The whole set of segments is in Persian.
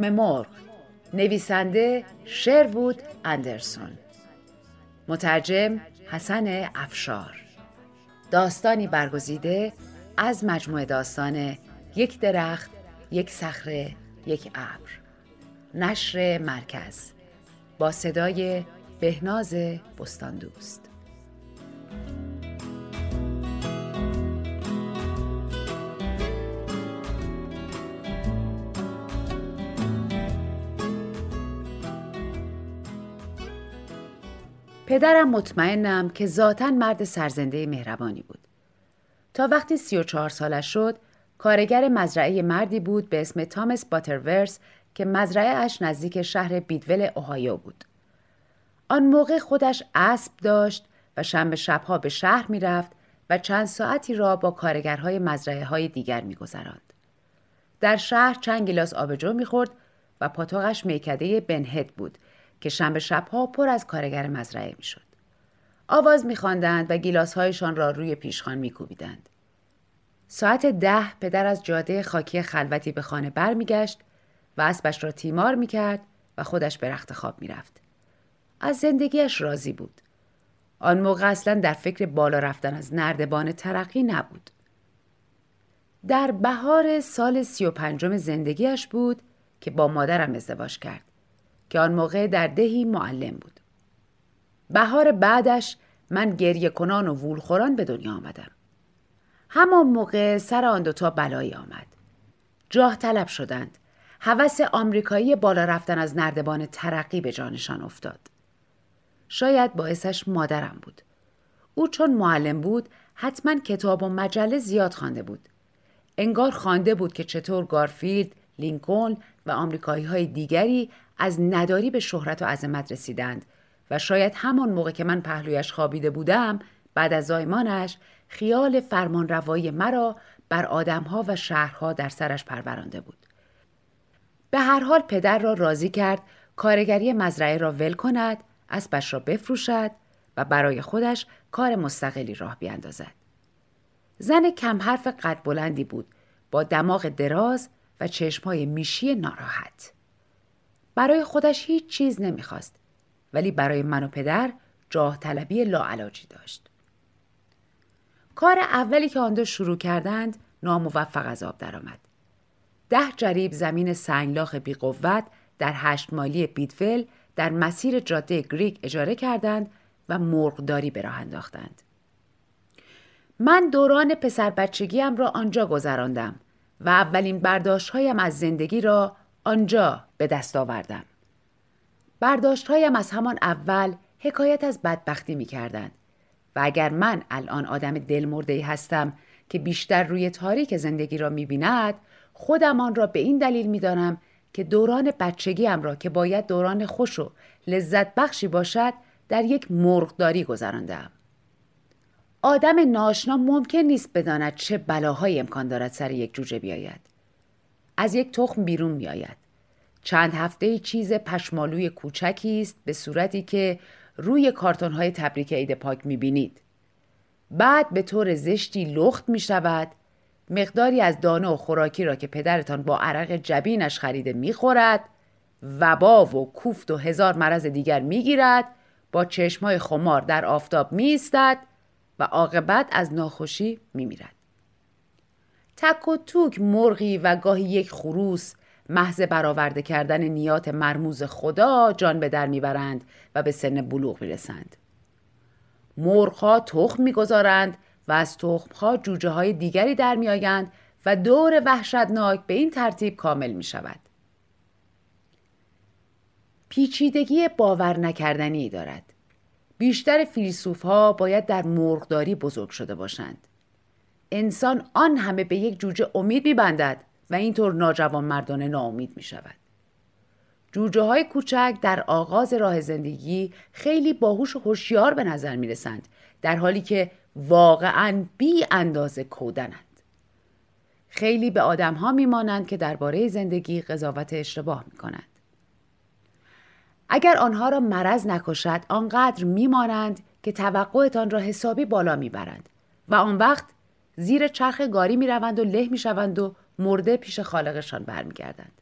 تخم مرغ نویسنده شروود اندرسون. مترجم حسن افشار. داستانی برگزیده از مجموعه داستان یک درخت یک صخره یک ابر. نشر مرکز. با صدای بهناز بستان دوست پدرم مطمئنم که ذاتا مرد سرزنده مهربانی بود. تا وقتی سی و چهار سالش شد، کارگر مزرعه مردی بود به اسم تامس باترورس که مزرعه اش نزدیک شهر بیدول اوهایو بود. آن موقع خودش اسب داشت و شنبه شبها به شهر می‌رفت و چند ساعتی را با کارگرهای مزرعه های دیگر میگذراند. در شهر چند گلاس آبجو می‌خورد و پاتوقش میکده بنهد بود که شنبه شبها پر از کارگر مزرعه می‌شد. آواز میخواندند و گیلاسهایشان را روی پیشخان میکوبیدند. ساعت ده پدر از جاده خاکی خلوتی به خانه برمیگشت و اسبش را تیمار می‌کرد و خودش به رخت خواب می‌رفت. از زندگیش راضی بود. آن موقع اصلا در فکر بالا رفتن از نردبان ترقی نبود. در بهار سال سی و پنجم زندگیش بود که با مادرم ازدواج کرد. که آن موقع در دهی معلم بود. بهار بعدش من گریه کنان و وولخوران به دنیا آمدم. همان موقع سر آن دوتا بلایی آمد. جاه طلب شدند. هوس آمریکایی بالا رفتن از نردبان ترقی به جانشان افتاد. شاید باعثش مادرم بود. او چون معلم بود حتما کتاب و مجله زیاد خوانده بود. انگار خوانده بود که چطور گارفیلد، لینکلن و آمریکایی های دیگری از نداری به شهرت و عظمت رسیدند و شاید همان موقع که من پهلویش خوابیده بودم بعد از زایمانش خیال فرمانروایی مرا بر آدمها و شهرها در سرش پرورانده بود. به هر حال پدر را راضی کرد کارگری مزرعه را ول کند، اسبش را بفروشد و برای خودش کار مستقلی راه بیاندازد. زن کم حرف قد بلندی بود با دماغ دراز و چشمهای میشی ناراحت. برای خودش هیچ چیز نمی‌خواست ولی برای من و پدر جاه طلبی لاعلاجی داشت. کار اولی که آن دو شروع کردند ناموفق از آب درآمد. ده جریب زمین سنگلاخ بی قوت در هشت مالی بیدفل در مسیر جاده گریک اجاره کردند و مرغداری به راه انداختند. من دوران پسر بچگیم را آنجا گذراندم و اولین برداشت هایم از زندگی را آنجا به دست آوردم. برداشت هایم از همان اول حکایت از بدبختی می کردن. و اگر من الان آدم دلمرده هستم که بیشتر روی تاریک زندگی را می بیند خودم آن را به این دلیل می دانم که دوران بچگیم را که باید دوران خوش و لذت بخشی باشد در یک مرغداری گذراندم. آدم ناشنا ممکن نیست بداند چه بلاهایی امکان دارد سر یک جوجه بیاید. از یک تخم بیرون می آید. چند هفته چیز پشمالوی کوچکی است به صورتی که روی کارتون های تبریک عید پاک می بینید. بعد به طور زشتی لخت می شود مقداری از دانه و خوراکی را که پدرتان با عرق جبینش خریده می خورد وبا و کوفت و هزار مرض دیگر می گیرد با چشمای خمار در آفتاب می استد و عاقبت از ناخوشی می میرد. تک و توک مرغی و گاهی یک خروس محض برآورده کردن نیات مرموز خدا جان به در می‌برند و به سن بلوغ می‌رسند. مرغها تخم می‌گذارند و از تخمها جوجه های دیگری در میآیند و دور وحشتناک به این ترتیب کامل می شود. پیچیدگی باور نکردنی دارد. بیشتر فیلسوف ها باید در مرغداری بزرگ شده باشند. انسان آن همه به یک جوجه امید میبندد و اینطور ناجوان مردانه ناامید می شود. جوجه های کوچک در آغاز راه زندگی خیلی باهوش و هوشیار به نظر می رسند در حالی که واقعا بی اندازه کودنند. خیلی به آدم ها می که درباره زندگی قضاوت اشتباه می کنند. اگر آنها را مرض نکشد آنقدر میمانند که توقعتان را حسابی بالا می‌برند و آن وقت زیر چرخ گاری می‌روند و له می‌شوند و مرده پیش خالقشان برمیگردند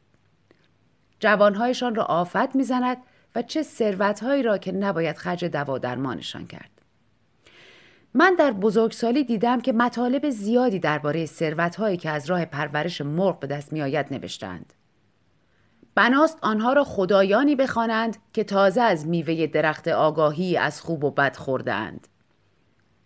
جوانهایشان را آفت می‌زند و چه ثروتهایی را که نباید خرج دوا درمانشان کرد. من در بزرگسالی دیدم که مطالب زیادی درباره ثروتهایی که از راه پرورش مرغ به دست میآید نوشتند. بناست آنها را خدایانی بخوانند که تازه از میوه درخت آگاهی از خوب و بد خوردهاند.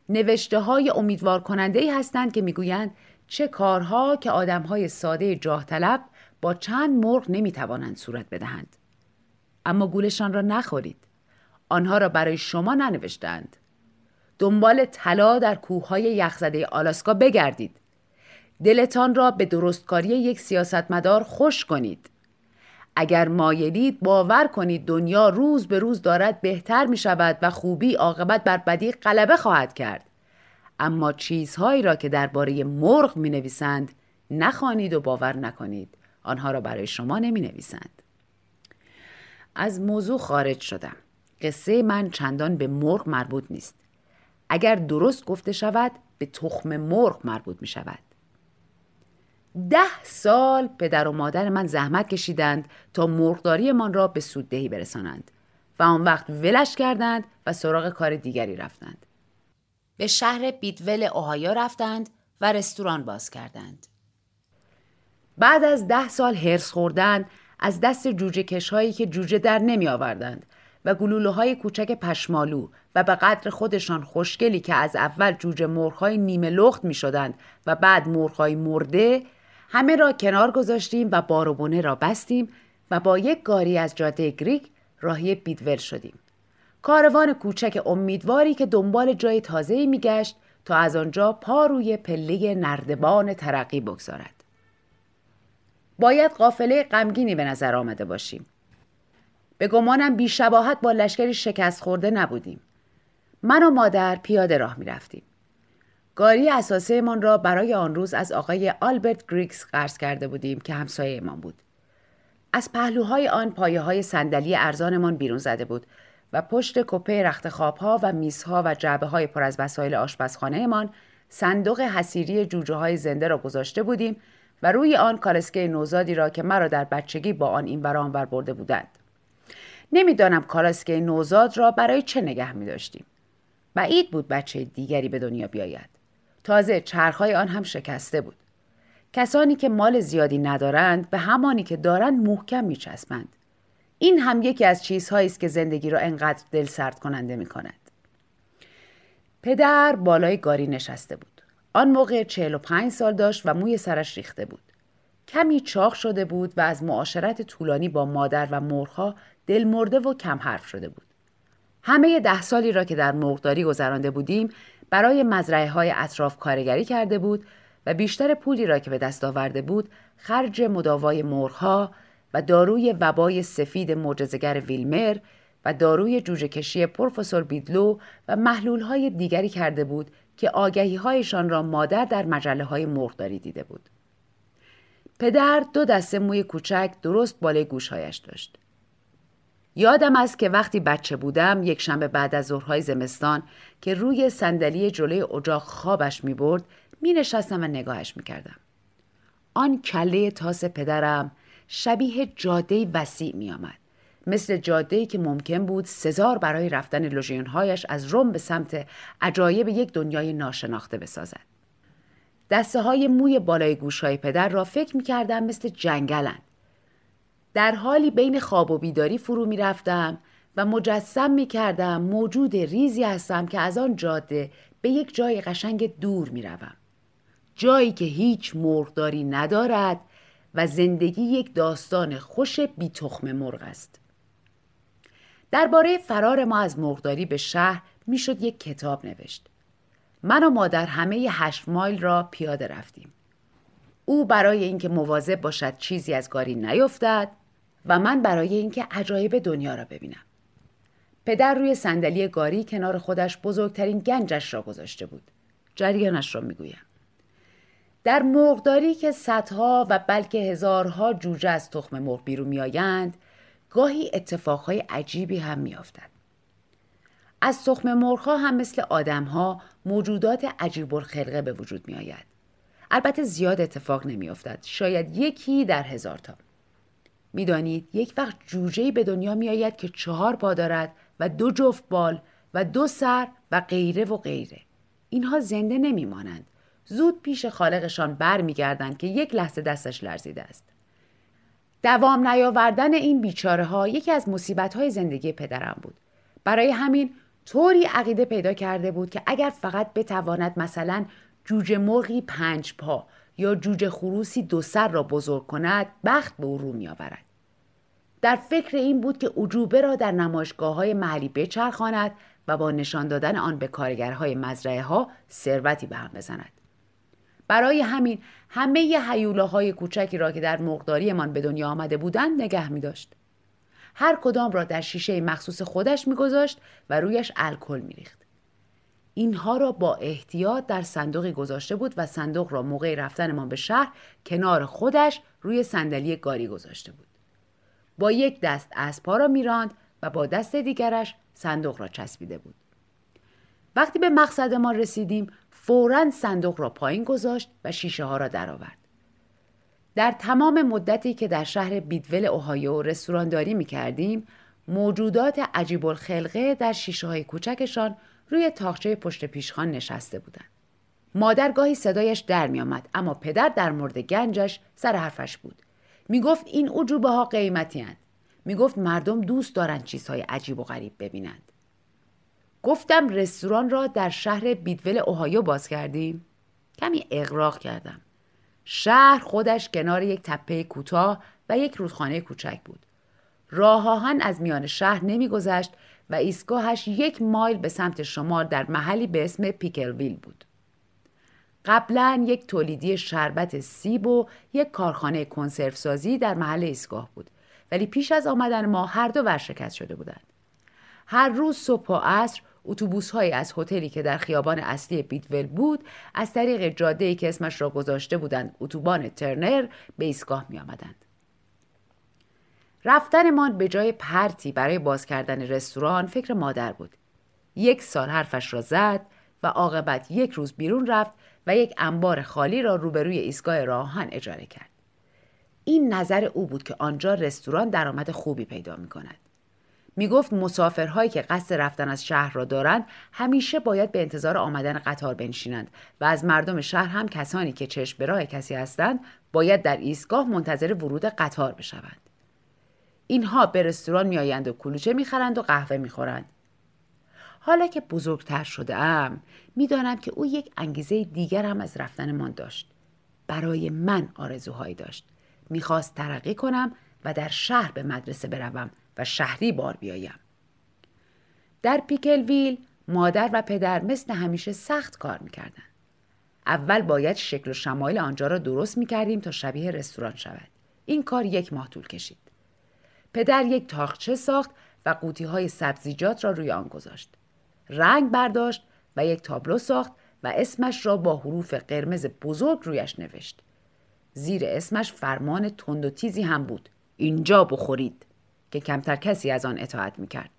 نوشته های امیدوار کننده ای هستند که می‌گویند چه کارها که آدم های ساده جاه طلب با چند مرغ نمی‌توانند صورت بدهند. اما گولشان را نخورید. آنها را برای شما ننوشتند. دنبال طلا در کوههای یخزده آلاسکا بگردید. دلتان را به درستکاری یک سیاستمدار خوش کنید. اگر مایلید باور کنید دنیا روز به روز دارد بهتر می شود و خوبی عاقبت بر بدی غلبه خواهد کرد. اما چیزهایی را که درباره مرغ می نویسند نخوانید و باور نکنید. آنها را برای شما نمی نویسند از موضوع خارج شدم. قصه من چندان به مرغ مربوط نیست. اگر درست گفته شود به تخم مرغ مربوط می شود ده سال پدر و مادر من زحمت کشیدند تا مرغداریمان را به سوددهی برسانند و آن وقت ولش کردند و سراغ کار دیگری رفتند. به شهر بیدول اوهایو رفتند و رستوران باز کردند. بعد از ده سال هرس خوردن از دست جوجه کشهایی که جوجه در نمی آوردند و گلوله های کوچک پشمالو و به قدر خودشان خوشگلی که از اول جوجه مرغ نیمه لخت می شدند و بعد مرغ مرده همه را کنار گذاشتیم و باروبونه را بستیم و با یک گاری از جاده گریک راهی بیدول شدیم. کاروان کوچک امیدواری که دنبال جای تازه‌ای میگشت تا از آنجا پا روی پله نردبان ترقی بگذارد. باید قافله غمگینی به نظر آمده باشیم. به گمانم بیشباهت با لشکری شکست خورده نبودیم. من و مادر پیاده راه می رفتیم. گاری اساسیمان را برای آن روز از آقای آلبرت گریکس قرض کرده بودیم که همسایهمان بود. از پهلوهای آن پایه های صندلی ارزانمان بیرون زده بود و پشت کپه رخت خوابها و میزها و جعبه های پر از وسایل آشپزخانهمان صندوق حسیری جوجه های زنده را گذاشته بودیم و روی آن کالسکه نوزادی را که مرا در بچگی با آن این برام بر برده بودند. نمی‌دانم کالسکه نوزاد را برای چه نگه می داشتیم. بعید بود بچه دیگری به دنیا بیاید. تازه چرخهای آن هم شکسته بود. کسانی که مال زیادی ندارند به همانی که دارند محکم میچسبند. این هم یکی از چیزهایی است که زندگی را انقدر دل سرد کننده می کند. پدر بالای گاری نشسته بود. آن موقع 45 سال داشت و موی سرش ریخته بود. کمی چاق شده بود و از معاشرت طولانی با مادر و مرغها دل مرده و کم حرف شده بود. همه ده سالی را که در مرغداری گذرانده بودیم برای مزرعه های اطراف کارگری کرده بود و بیشتر پولی را که به دست آورده بود خرج مداوای مرغها و داروی وبای سفید معجزه‌گر ویلمر و داروی جوجه کشی پروفسور بیدلو و محلول های دیگری کرده بود که آگهی هایشان را مادر در مجله های مرغداری دیده بود. پدر دو دسته موی کوچک درست بالای گوشهایش داشت. یادم است که وقتی بچه بودم یک شنبه بعد از ظهرهای زمستان که روی صندلی جلوی اجاق خوابش می برد می نشستم و نگاهش می کردم. آن کله تاس پدرم شبیه جاده وسیع می آمد. مثل جاده که ممکن بود سزار برای رفتن لژیونهایش از روم به سمت عجایب یک دنیای ناشناخته بسازد. دسته های موی بالای گوش های پدر را فکر می کردم مثل جنگلند. در حالی بین خواب و بیداری فرو می رفتم و مجسم می کردم موجود ریزی هستم که از آن جاده به یک جای قشنگ دور می روم. جایی که هیچ مرغداری ندارد و زندگی یک داستان خوش بی تخم مرغ است. درباره فرار ما از مرغداری به شهر می‌شد یک کتاب نوشت. من و مادر همه هشت مایل را پیاده رفتیم. او برای اینکه مواظب باشد چیزی از گاری نیفتد و من برای اینکه عجایب دنیا را ببینم پدر روی صندلی گاری کنار خودش بزرگترین گنجش را گذاشته بود جریانش را می‌گویم در مرغداری که صدها و بلکه هزارها جوجه از تخم مرغ بیرون میآیند گاهی اتفاقهای عجیبی هم میافتد از تخم مرغها هم مثل آدمها موجودات عجیب الخلقه به وجود می آید. البته زیاد اتفاق نمی افتد. شاید یکی در هزار تا. می‌دانید یک وقت جوجهی به دنیا می آید که چهار پا دارد و دو جفت بال و دو سر و غیره و غیره. اینها زنده نمی مانند. زود پیش خالقشان بر می گردند که یک لحظه دستش لرزیده است. دوام نیاوردن این بیچاره ها یکی از مصیبت های زندگی پدرم بود. برای همین طوری عقیده پیدا کرده بود که اگر فقط بتواند مثلا جوجه مرغی پنج پا یا جوجه خروسی دو سر را بزرگ کند بخت به او رو می آورد. در فکر این بود که عجوبه را در نمایشگاه های محلی بچرخاند و با نشان دادن آن به کارگرهای مزرعه ها ثروتی به هم بزند. برای همین همه ی های کوچکی را که در مقداریمان به دنیا آمده بودند نگه می داشت. هر کدام را در شیشه مخصوص خودش میگذاشت و رویش الکل میریخت. اینها را با احتیاط در صندوقی گذاشته بود و صندوق را موقع رفتنمان به شهر کنار خودش روی صندلی گاری گذاشته بود. با یک دست اسبها را میراند و با دست دیگرش صندوق را چسبیده بود. وقتی به مقصد ما رسیدیم فورا صندوق را پایین گذاشت و شیشه ها را درآورد. در تمام مدتی که در شهر بیدول اوهایو رستورانداری می کردیم موجودات عجیب الخلقه در شیشه های کوچکشان روی تاخچه پشت پیشخان نشسته بودند. مادر گاهی صدایش در می آمد اما پدر در مورد گنجش سر حرفش بود. می گفت این عجوبه ها قیمتی هند. می گفت مردم دوست دارند چیزهای عجیب و غریب ببینند. گفتم رستوران را در شهر بیدول اوهایو باز کردیم. کمی اغراق کردم. شهر خودش کنار یک تپه کوتاه و یک رودخانه کوچک بود. راه آهن از میان شهر نمیگذشت و ایستگاهش یک مایل به سمت شمال در محلی به اسم پیکلویل بود. قبلا یک تولیدی شربت سیب و یک کارخانه کنسرو سازی در محل ایستگاه بود ولی پیش از آمدن ما هر دو ورشکست شده بودند. هر روز صبح و عصر اتوبوس های از هتلی که در خیابان اصلی بیتول بود از طریق جاده که اسمش را گذاشته بودند اتوبان ترنر به ایستگاه می آمدند. رفتنمان به جای پرتی برای باز کردن رستوران فکر مادر بود. یک سال حرفش را زد و عاقبت یک روز بیرون رفت و یک انبار خالی را روبروی ایستگاه راهان اجاره کرد. این نظر او بود که آنجا رستوران درآمد خوبی پیدا می کند. می گفت مسافرهایی که قصد رفتن از شهر را دارند همیشه باید به انتظار آمدن قطار بنشینند و از مردم شهر هم کسانی که چشم به راه کسی هستند باید در ایستگاه منتظر ورود قطار بشوند. اینها به رستوران میآیند و کلوچه می‌خرند و قهوه می‌خورند. حالا که بزرگتر شده ام می‌دانم که او یک انگیزه دیگر هم از رفتنمان داشت. برای من آرزوهایی داشت. می‌خواست ترقی کنم و در شهر به مدرسه بروم و شهری بار بیایم. در پیکلویل مادر و پدر مثل همیشه سخت کار می‌کردند. اول باید شکل و شمایل آنجا را درست می‌کردیم تا شبیه رستوران شود. این کار یک ماه طول کشید. پدر یک تاخچه ساخت و قوطی های سبزیجات را روی آن گذاشت. رنگ برداشت و یک تابلو ساخت و اسمش را با حروف قرمز بزرگ رویش نوشت. زیر اسمش فرمان تند و تیزی هم بود. اینجا بخورید. که کمتر کسی از آن اطاعت می‌کرد.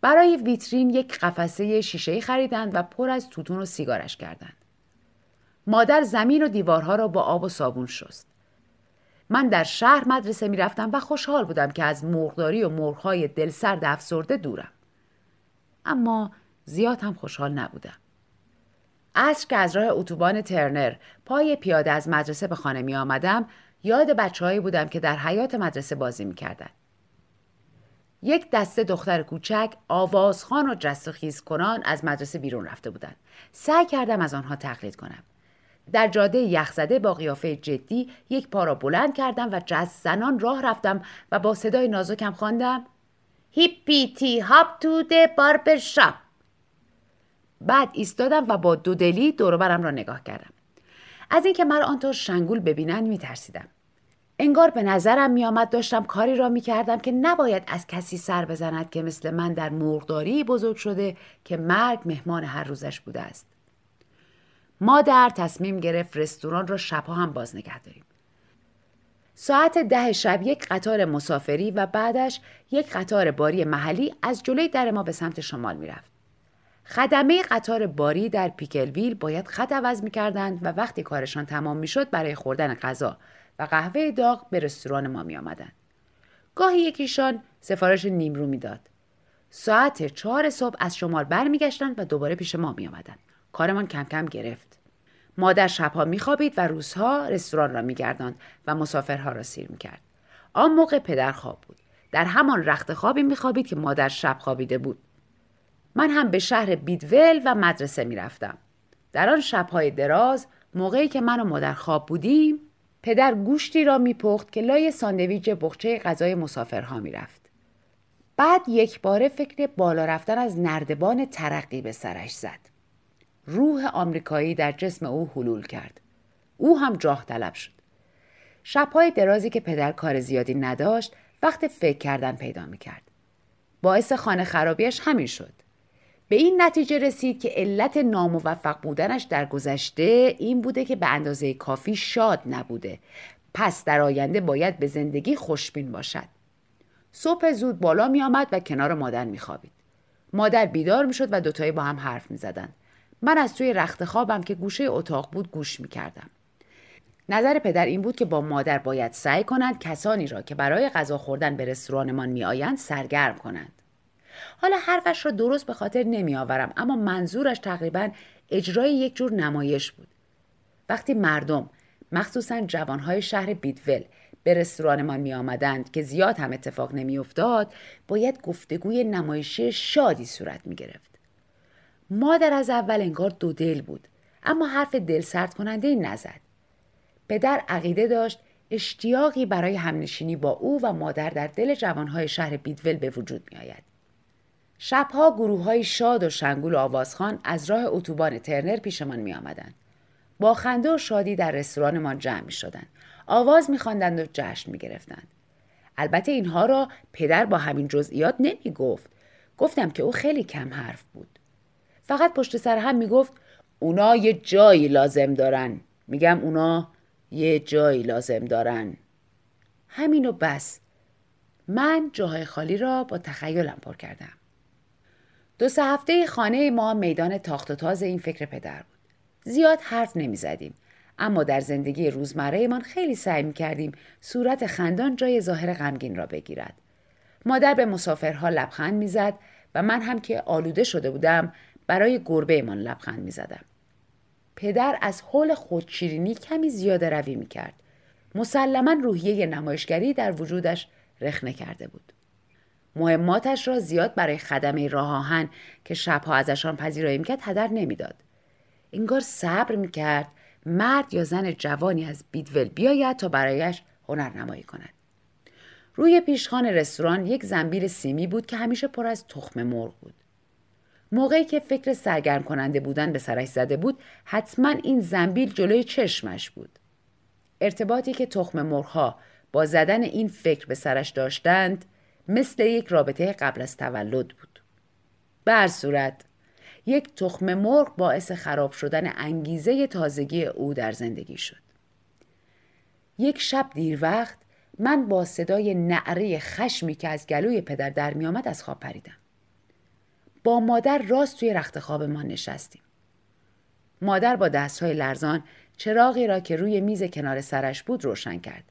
برای ویترین یک قفسه شیشه خریدند و پر از توتون و سیگارش کردند. مادر زمین و دیوارها را با آب و صابون شست. من در شهر مدرسه می رفتم و خوشحال بودم که از مرغداری و مرغهای دلسرد افسرده دورم. اما زیاد هم خوشحال نبودم. عصر که از راه اتوبان ترنر پای پیاده از مدرسه به خانه می آمدم یاد بچههایی بودم که در حیات مدرسه بازی می‌کردن. یک دسته دختر کوچک آوازخان و جست و خیز کنان از مدرسه بیرون رفته بودند. سعی کردم از آنها تقلید کنم. در جاده یخزده با قیافه جدی یک پا را بلند کردم و جز زنان راه رفتم و با صدای نازکم خواندم. هیپی تی هاپ تو ده باربر شاپ. بعد ایستادم و با دودلی دوربرم را نگاه کردم. از اینکه مرا آنطور شنگول ببینند میترسیدم. انگار به نظرم میآمد داشتم کاری را می‌کردم که نباید از کسی سر بزند که مثل من در مرغداری بزرگ شده که مرگ مهمان هر روزش بوده است. مادر تصمیم گرفت رستوران را شبها هم باز نگه داریم ساعت ده شب یک قطار مسافری و بعدش یک قطار باری محلی از جلوی در ما به سمت شمال می‌رفت خدمه قطار باری در پیکلویل باید خط عوض می‌کردند و وقتی کارشان تمام می‌شد برای خوردن غذا و قهوه داغ به رستوران ما می آمدن. گاهی یکیشان سفارش نیمرو می‌داد. ساعت چهار صبح از شمال برمیگشتند و دوباره پیش ما می آمدن. کارمان کم کم گرفت. مادر شبها میخوابید و روزها رستوران را میگرداند و مسافرها را سیر می‌کرد. آن موقع پدر خواب بود. در همان رخت خوابی میخوابید که مادر شب خوابیده بود. من هم به شهر بیدول و مدرسه می‌رفتم. در آن شبهای دراز موقعی که من و مادر خواب بودیم پدر گوشتی را میپخت که لای ساندویج بخچه غذای مسافرها می‌رفت. بعد یک باره فکر بالا رفتن از نردبان ترقی به سرش زد. روح آمریکایی در جسم او حلول کرد. او هم جاه طلب شد. شبهای درازی که پدر کار زیادی نداشت وقت فکر کردن پیدا می‌کرد. باعث خانه خرابیش همین شد. به این نتیجه رسید که علت ناموفق بودنش در گذشته این بوده که به اندازه کافی شاد نبوده. پس در آینده باید به زندگی خوشبین باشد. صبح زود بالا می آمد و کنار مادر می خوابید. مادر بیدار می شد و دوتایی با هم حرف می زدن. من از توی رخت خوابم که گوشه اتاق بود گوش می کردم. نظر پدر این بود که با مادر باید سعی کنند کسانی را که برای غذا خوردن به رستورانمان می آیند سرگرم کنند. حالا حرفش را درست به خاطر نمی آورم اما منظورش تقریبا اجرای یک جور نمایش بود. وقتی مردم مخصوصا جوانهای شهر بیدول به رستورانمان می آمدند که زیاد هم اتفاق نمی افتاد باید گفتگوی نمایشی شادی صورت می گرفت. مادر از اول انگار دو دل بود اما حرف دل سرد کننده ای نزد. پدر عقیده داشت اشتیاقی برای همنشینی با او و مادر در دل جوانهای شهر بیدول به وجود می آید. شبها گروه های شاد و شنگول و آوازخان از راه اتوبان ترنر پیشمان می آمدن. با خنده و شادی در رستورانمان جمع می شدن. آواز می خواندند و جشن می گرفتند. البته اینها را پدر با همین جزئیات نمی گفت. گفتم که او خیلی کم حرف بود. فقط پشت سر هم می‌گفت اونا یه جایی لازم دارن. میگم اونا یه جایی لازم دارن. همینو بس. من جاهای خالی را با تخیلم پر کردم. دو سه هفته خانه ما میدان تاخت و تاز این فکر پدر بود. زیاد حرف نمی زدیم اما در زندگی روزمره من خیلی سعی می کردیم صورت خندان جای ظاهر غمگین را بگیرد. مادر به مسافرها لبخند می‌زد و من هم که آلوده شده بودم برای گربه ایمان لبخند می زدم. پدر از حول خودشیرینی کمی زیاده روی می کرد. مسلما روحیه نمایشگری در وجودش رخنه کرده بود. مهماتش را زیاد برای خدمه راه که شبها ازشان پذیرایی می‌کرد هدر نمی‌داد انگار صبر می‌کرد مرد یا زن جوانی از بیدول بیاید تا برایش هنرنمایی کند روی پیشخان رستوران یک زنبیل سیمی بود که همیشه پر از تخم مرغ بود موقعی که فکر سرگرم کننده بودن به سرش زده بود حتما این زنبیل جلوی چشمش بود. ارتباطی که تخم مرغها با زدن این فکر به سرش داشتند مثل یک رابطه قبل از تولد بود. بر صورت یک تخم مرغ باعث خراب شدن انگیزه تازگی او در زندگی شد. یک شب دیر وقت من با صدای نعره خشمی که از گلوی پدر در می آمد از خواب پریدم. با مادر راست توی رخت خواب ما نشستیم. مادر با دستهای لرزان چراغی را که روی میز کنار سرش بود روشن کرد.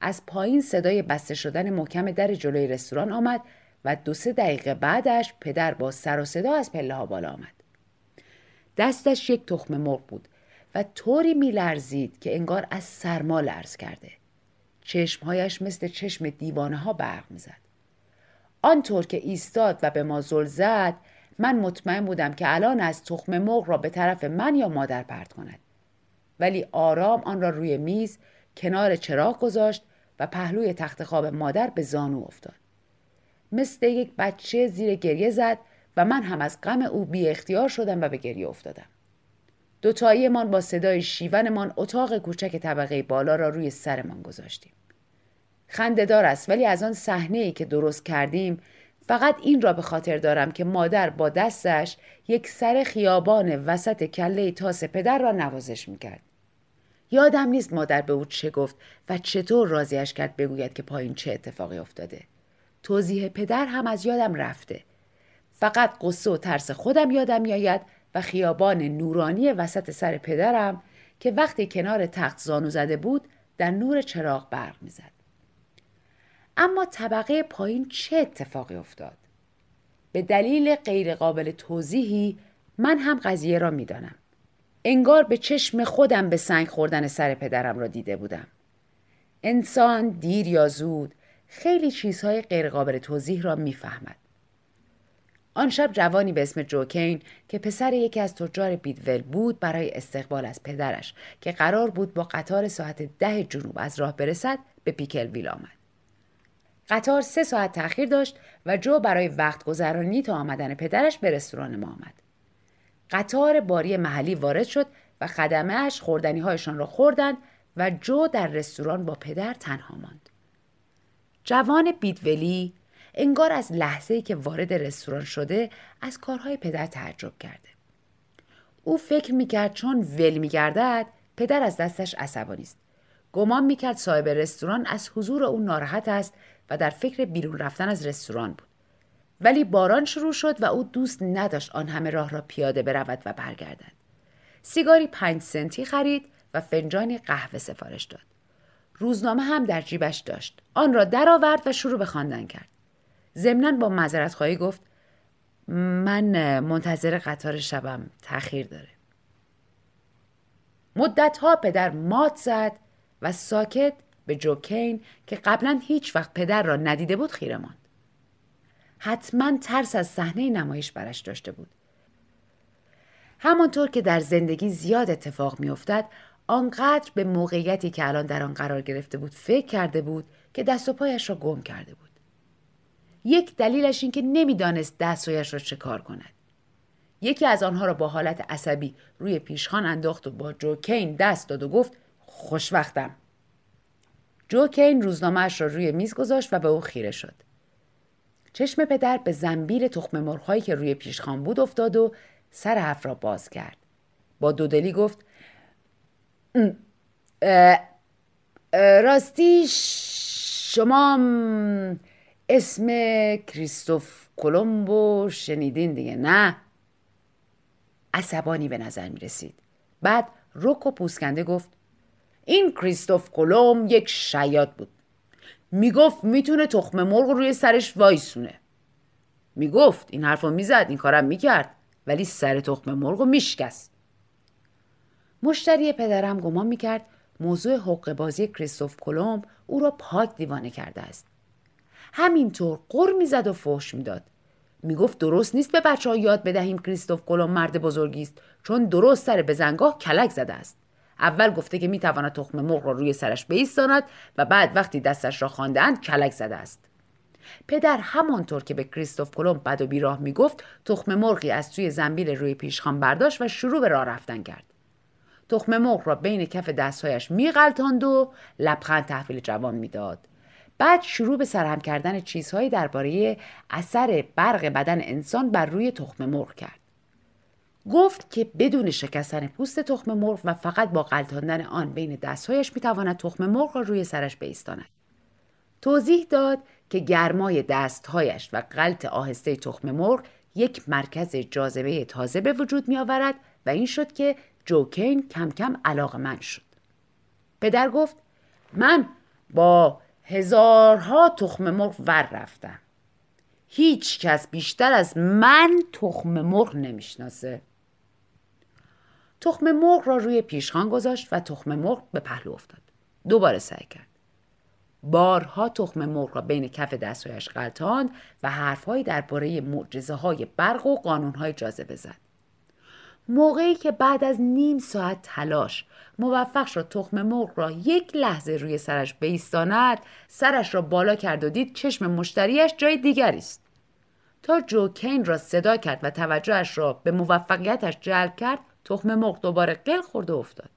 از پایین صدای بسته شدن محکم در جلوی رستوران آمد و دو سه دقیقه بعدش پدر با سر و صدا از پله ها بالا آمد. دستش یک تخم مرغ بود و طوری میلرزید که انگار از سرما لرز کرده. چشمهایش مثل چشم دیوانه ها برق می‌زد. آنطور که ایستاد و به ما زل زد من مطمئن بودم که الان از تخم مرغ را به طرف من یا مادر پرت کند. ولی آرام آن را روی میز کنار چراغ گذاشت و پهلوی تخت خواب مادر به زانو افتاد. مثل یک بچه زیر گریه زد و من هم از غم او بی اختیار شدم و به گریه افتادم. دوتاییمان با صدای شیونمان اتاق کوچک طبقه بالا را روی سرمان گذاشتیم. خندهدار است ولی از آن صحنه ای که درست کردیم فقط این را به خاطر دارم که مادر با دستش یک سر خیابان وسط کله تاس پدر را نوازش می‌کرد. یادم نیست مادر به او چه گفت و چطور راضیش کرد بگوید که پایین چه اتفاقی افتاده. توضیح پدر هم از یادم رفته. فقط قصه و ترس خودم یادم میآید و خیابان نورانی وسط سر پدرم که وقتی کنار تخت زانو زده بود در نور چراغ برق می‌زد. اما طبقه پایین چه اتفاقی افتاد؟ به دلیل غیرقابل توضیحی من هم قضیه را می‌دانم. انگار به چشم خودم به سنگ خوردن سر پدرم را دیده بودم. انسان دیر یا زود خیلی چیزهای غیرقابل توضیح را می‌فهمد. آن شب جوانی به اسم جوکین که پسر یکی از تجار بیدول بود برای استقبال از پدرش که قرار بود با قطار ساعت ده جنوب از راه برسد به پیکل ویل آمد. قطار سه ساعت تأخیر داشت و جو برای وقت گذرانی تا آمدن پدرش به رستوران ما آمد. قطار باری محلی وارد شد و خدمهش خوردنی هایشان را خوردند و جو در رستوران با پدر تنها ماند. جوان بیدولی انگار از لحظه که وارد رستوران شده از کارهای پدر تعجب کرده. او فکر می‌کرد چون ول میگردد پدر از دستش عصبانی است. گمان می‌کرد صاحب رستوران از حضور او ناراحت است و در فکر بیرون رفتن از رستوران بود. ولی باران شروع شد و او دوست نداشت آن همه راه را پیاده برود و برگردد. سیگاری پنج سنتی خرید و فنجانی قهوه سفارش داد. روزنامه هم در جیبش داشت. آن را درآورد و شروع به خواندن کرد. ضمنا با معذرت خواهی گفت من منتظر قطار شبم تاخیر داره. مدتها پدر مات زد و ساکت به جوکین که قبلا هیچ وقت پدر را ندیده بود خیره ماند. حتما ترس از صحنه نمایش برش داشته بود. همانطور که در زندگی زیاد اتفاق میافتد آنقدر به موقعیتی که الان در آن قرار گرفته بود فکر کرده بود که دست و پایش را گم کرده بود. یک دلیلش این که نمی‌دانست دستایش را چه کار کند. یکی از آنها را با حالت عصبی روی پیشخان انداخت و با جوکین دست داد و گفت خوشوقتم. جوکین روزنامهش را روی میز گذاشت و به او خیره شد. چشم پدر به زنبیل تخم مرغهایی که روی پیشخان بود افتاد و سر حرف را باز کرد. با دودلی گفت راستی شما اسم کریستوف کلمبو شنیدین دیگه نه عصبانی به نظر می رسید بعد روک و پوسکنده گفت این کریستوف کلم یک شیاد بود. می‌گفت می‌تونه تخم مرغ روی سرش وایسونه. می‌گفت این حرفو می‌زد این کارم می‌کرد ولی سر تخم مرغ رو میشکست. مشتری پدرم گمان می‌کرد موضوع حق بازی کریستوف کلمب او را پاک دیوانه کرده است. همینطور قر می‌زد و فحش می‌داد. می‌گفت درست نیست به بچه ها یاد بدهیم کریستوف کلم مرد بزرگی است چون درست سر بزنگاه کلک زده است. اول گفته که می‌تواند تخم مرغ را روی سرش بایستاند و بعد وقتی دستش را خواندهاند کلک زده است. پدر همانطور که به کریستوف کلم بد و بیراه می‌گفت تخم مرغی از توی زنبیل روی پیشخان برداشت و شروع به راه رفتن کرد. تخم مرغ را بین کف دستهایش میغلطاند و لبخند تحویل جوان می‌داد. بعد شروع به سرهم کردن چیزهایی درباره اثر برق بدن انسان بر روی تخم مرغ کرد. گفت که بدون شکستن پوست تخم مرغ و فقط با غلطاندن آن بین دستهایش می‌تواند تخم مرغ را روی سرش بیستاند توضیح داد که گرمای دستهایش و غلط آهسته تخم مرغ یک مرکز جاذبه تازه به وجود می آورد و این شد که جوکین کم کم علاقه من شد. پدر گفت من با هزارها تخم مرغ ور رفتم. هیچ کس بیشتر از من تخم مرغ نمی‌شناسه. تخم مرغ را روی پیشخان گذاشت و تخم مرغ به پهلو افتاد. دوباره سعی کرد. بارها تخم مرغ را بین کف دستهایش غلطاند و حرفهایی درباره معجزه های برق و قانونهای جاذبه زد. موقعی که بعد از نیم ساعت تلاش موفق شد تخم مرغ را یک لحظه روی سرش بیستاند سرش را بالا کرد و دید چشم مشتریش جای دیگری است تا جوکین را صدا کرد و توجهش را به موفقیتش جلب کرد تخم مرغ دوباره قل خورد و افتاد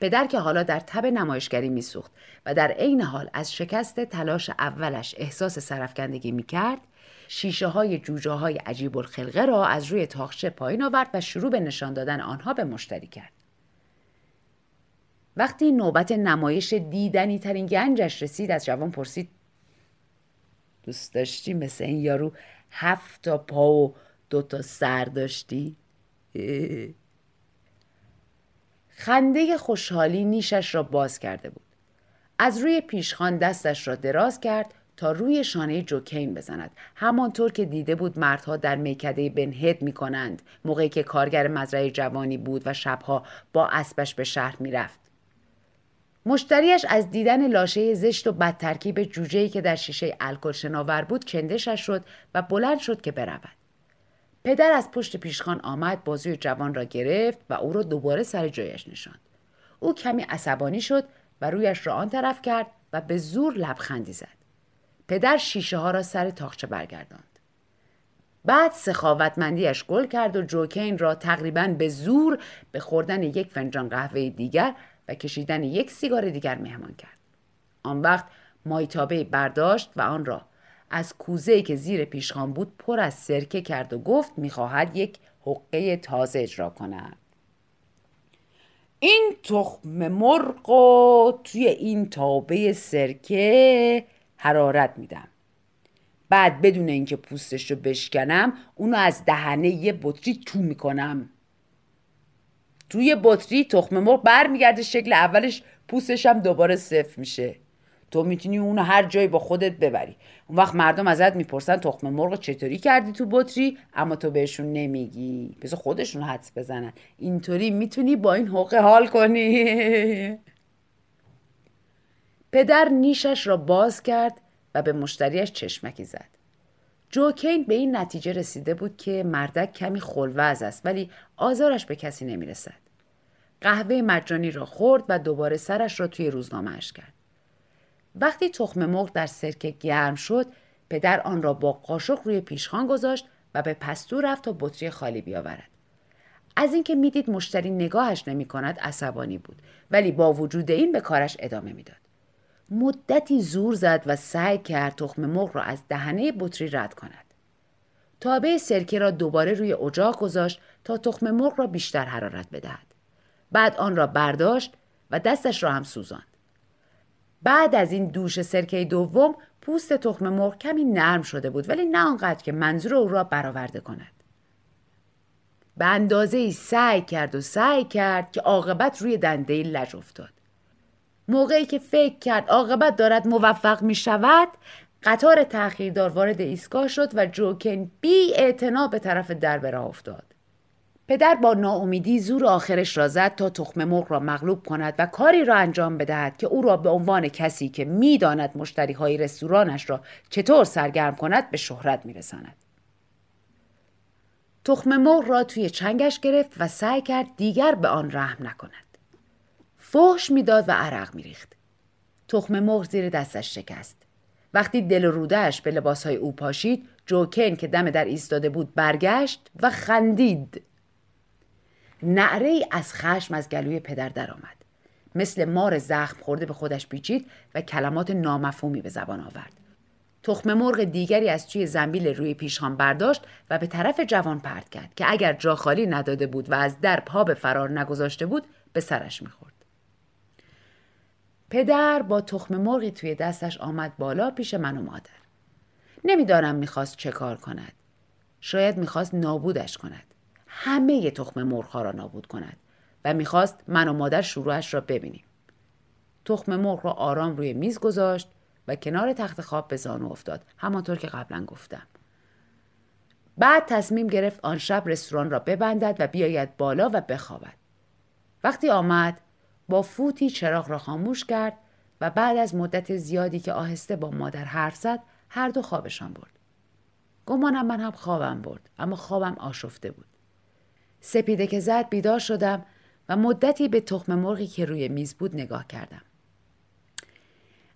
پدر که حالا در تب نمایشگری میسوخت و در عین حال از شکست تلاش اولش احساس سرفکندگی می‌کرد شیشه های جوجه های عجیب الخلقه را از روی تاخچه پایین آورد و شروع به نشان دادن آنها به مشتری کرد. وقتی نوبت نمایش دیدنی ترین گنجش رسید از جوان پرسید دوست داشتی مثل این یارو هفت تا پا و دو تا سر داشتی؟ خنده خوشحالی نیشش را باز کرده بود. از روی پیشخان دستش را دراز کرد تا روی شانه جوکین بزند همانطور که دیده بود مردها در میکده بنهد می کنند موقعی که کارگر مزرعه جوانی بود و شبها با اسبش به شهر می رفت. مشتریش از دیدن لاشه زشت و بدترکیب جوجهی که در شیشه الکل شناور بود چندشش شد و بلند شد که برود. پدر از پشت پیشخان آمد بازوی جوان را گرفت و او را دوباره سر جایش نشاند. او کمی عصبانی شد و رویش را آن طرف کرد و به زور لبخندی زد. پدر شیشه ها را سر تاخچه برگرداند. بعد سخاوتمندیش گل کرد و جوکین را تقریبا به زور به خوردن یک فنجان قهوه دیگر و کشیدن یک سیگار دیگر مهمان کرد. آن وقت مایتابه برداشت و آن را از کوزه که زیر پیشخان بود پر از سرکه کرد و گفت می‌خواهد یک حقه تازه اجرا کند. این تخم مرغ و توی این تابه سرکه حرارت میدم. بعد بدون اینکه پوستش رو بشکنم اونو از دهنه یه بطری تو می‌کنم. توی بطری تخم مرغ برمیگرده شکل اولش پوستش هم دوباره صفر میشه. تو می‌تونی اونو هر جایی با خودت ببری اون وقت مردم ازت می‌پرسن تخم مرغ چطوری کردی تو بطری اما تو بهشون نمیگی بذار خودشون حدس بزنن اینطوری می‌تونی با این حقه حال کنی پدر نیشش را باز کرد و به مشتریش چشمکی زد. جوکین به این نتیجه رسیده بود که مردک کمی خلوز است ولی آزارش به کسی نمی رسد. قهوه مجانی را خورد و دوباره سرش را توی روزنامهش کرد. وقتی تخم مرغ در سرکه گرم شد پدر آن را با قاشق روی پیشخان گذاشت و به پستو رفت تا بطری خالی بیاورد. از اینکه می‌دید مشتری نگاهش نمی کند عصبانی بود ولی با وجود این به کارش ادامه می‌داد. مدتی زور زد و سعی کرد تخم مرغ را از دهنه بطری رد کند. تابه سرکه را دوباره روی اجاق گذاشت تا تخم مرغ را بیشتر حرارت بدهد. بعد آن را برداشت و دستش را هم سوزاند. بعد از این دوش سرکه دوم پوست تخم مرغ کمی نرم شده بود ولی نه آنقدر که منظور او را برآورده کند. به اندازه ای سعی کرد و سعی کرد که عاقبت روی دنده لج افتاد. موقعی که فکر کرد عاقبت دارد موفق می شود قطار تأخیردار وارد ایستگاه شد و جوکن بی به طرف در به افتاد پدر با ناامیدی زور آخرش را زد تا تخم مرغ را مغلوب کند و کاری را انجام بدهد که او را به عنوان کسی که می‌داند مشتری های رستورانش را چطور سرگرم کند به شهرت میرساند. تخم مرغ را توی چنگش گرفت و سعی کرد دیگر به آن رحم نکند. فحش می‌داد و عرق میریخت تخم مرغ زیر دستش شکست وقتی دل و رودهش به لباسهای او پاشید جوکن که دم در ایستاده بود برگشت و خندید نعره ای از خشم از گلوی پدر درآمد مثل مار زخم خورده به خودش پیچید و کلمات نامفهومی به زبان آورد تخم مرغ دیگری از توی زنبیل روی پیشخان برداشت و به طرف جوان پرت کرد که اگر جا خالی نداده بود و از در پا به فرار نگذاشته بود به سرش می‌خورد پدر با تخم مرغی توی دستش آمد بالا پیش من و مادر. نمی‌دانم می‌خواست چه کار کند. شاید می‌خواست نابودش کند. همه تخم مرغها را نابود کند و می‌خواست من و مادر شروعش را ببینیم. تخم مرغ را آرام روی میز گذاشت و کنار تخت خواب به زانو افتاد همانطور که قبلا گفتم. بعد تصمیم گرفت آن شب رستوران را ببندد و بیاید بالا و بخوابد. وقتی آمد با فوتی چراغ را خاموش کرد و بعد از مدت زیادی که آهسته با مادر حرف زد هر دو خوابشان برد. گمانم من هم خوابم برد اما خوابم آشفته بود. سپیده که زد بیدار شدم و مدتی به تخم مرغی که روی میز بود نگاه کردم.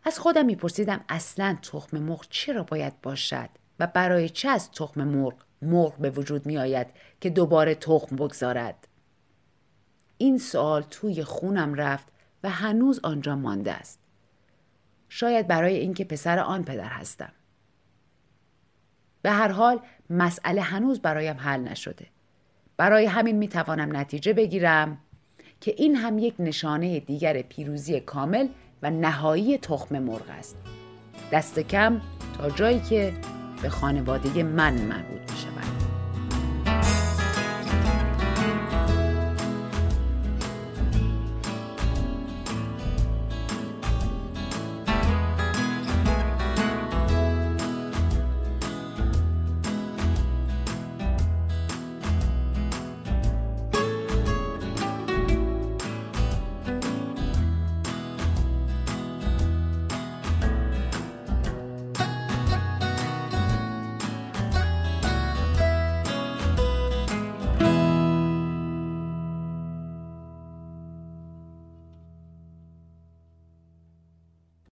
از خودم میپرسیدم اصلا تخم مرغ چرا باید باشد و برای چه از تخم مرغ مرغ به وجود می آید که دوباره تخم بگذارد؟ این سوال توی خونم رفت و هنوز آنجا مانده است. شاید برای اینکه پسر آن پدر هستم. به هر حال مسئله هنوز برایم حل نشده. برای همین می توانم نتیجه بگیرم که این هم یک نشانه دیگر پیروزی کامل و نهایی تخم مرغ است. دست کم تا جایی که به خانواده من مربوط میشم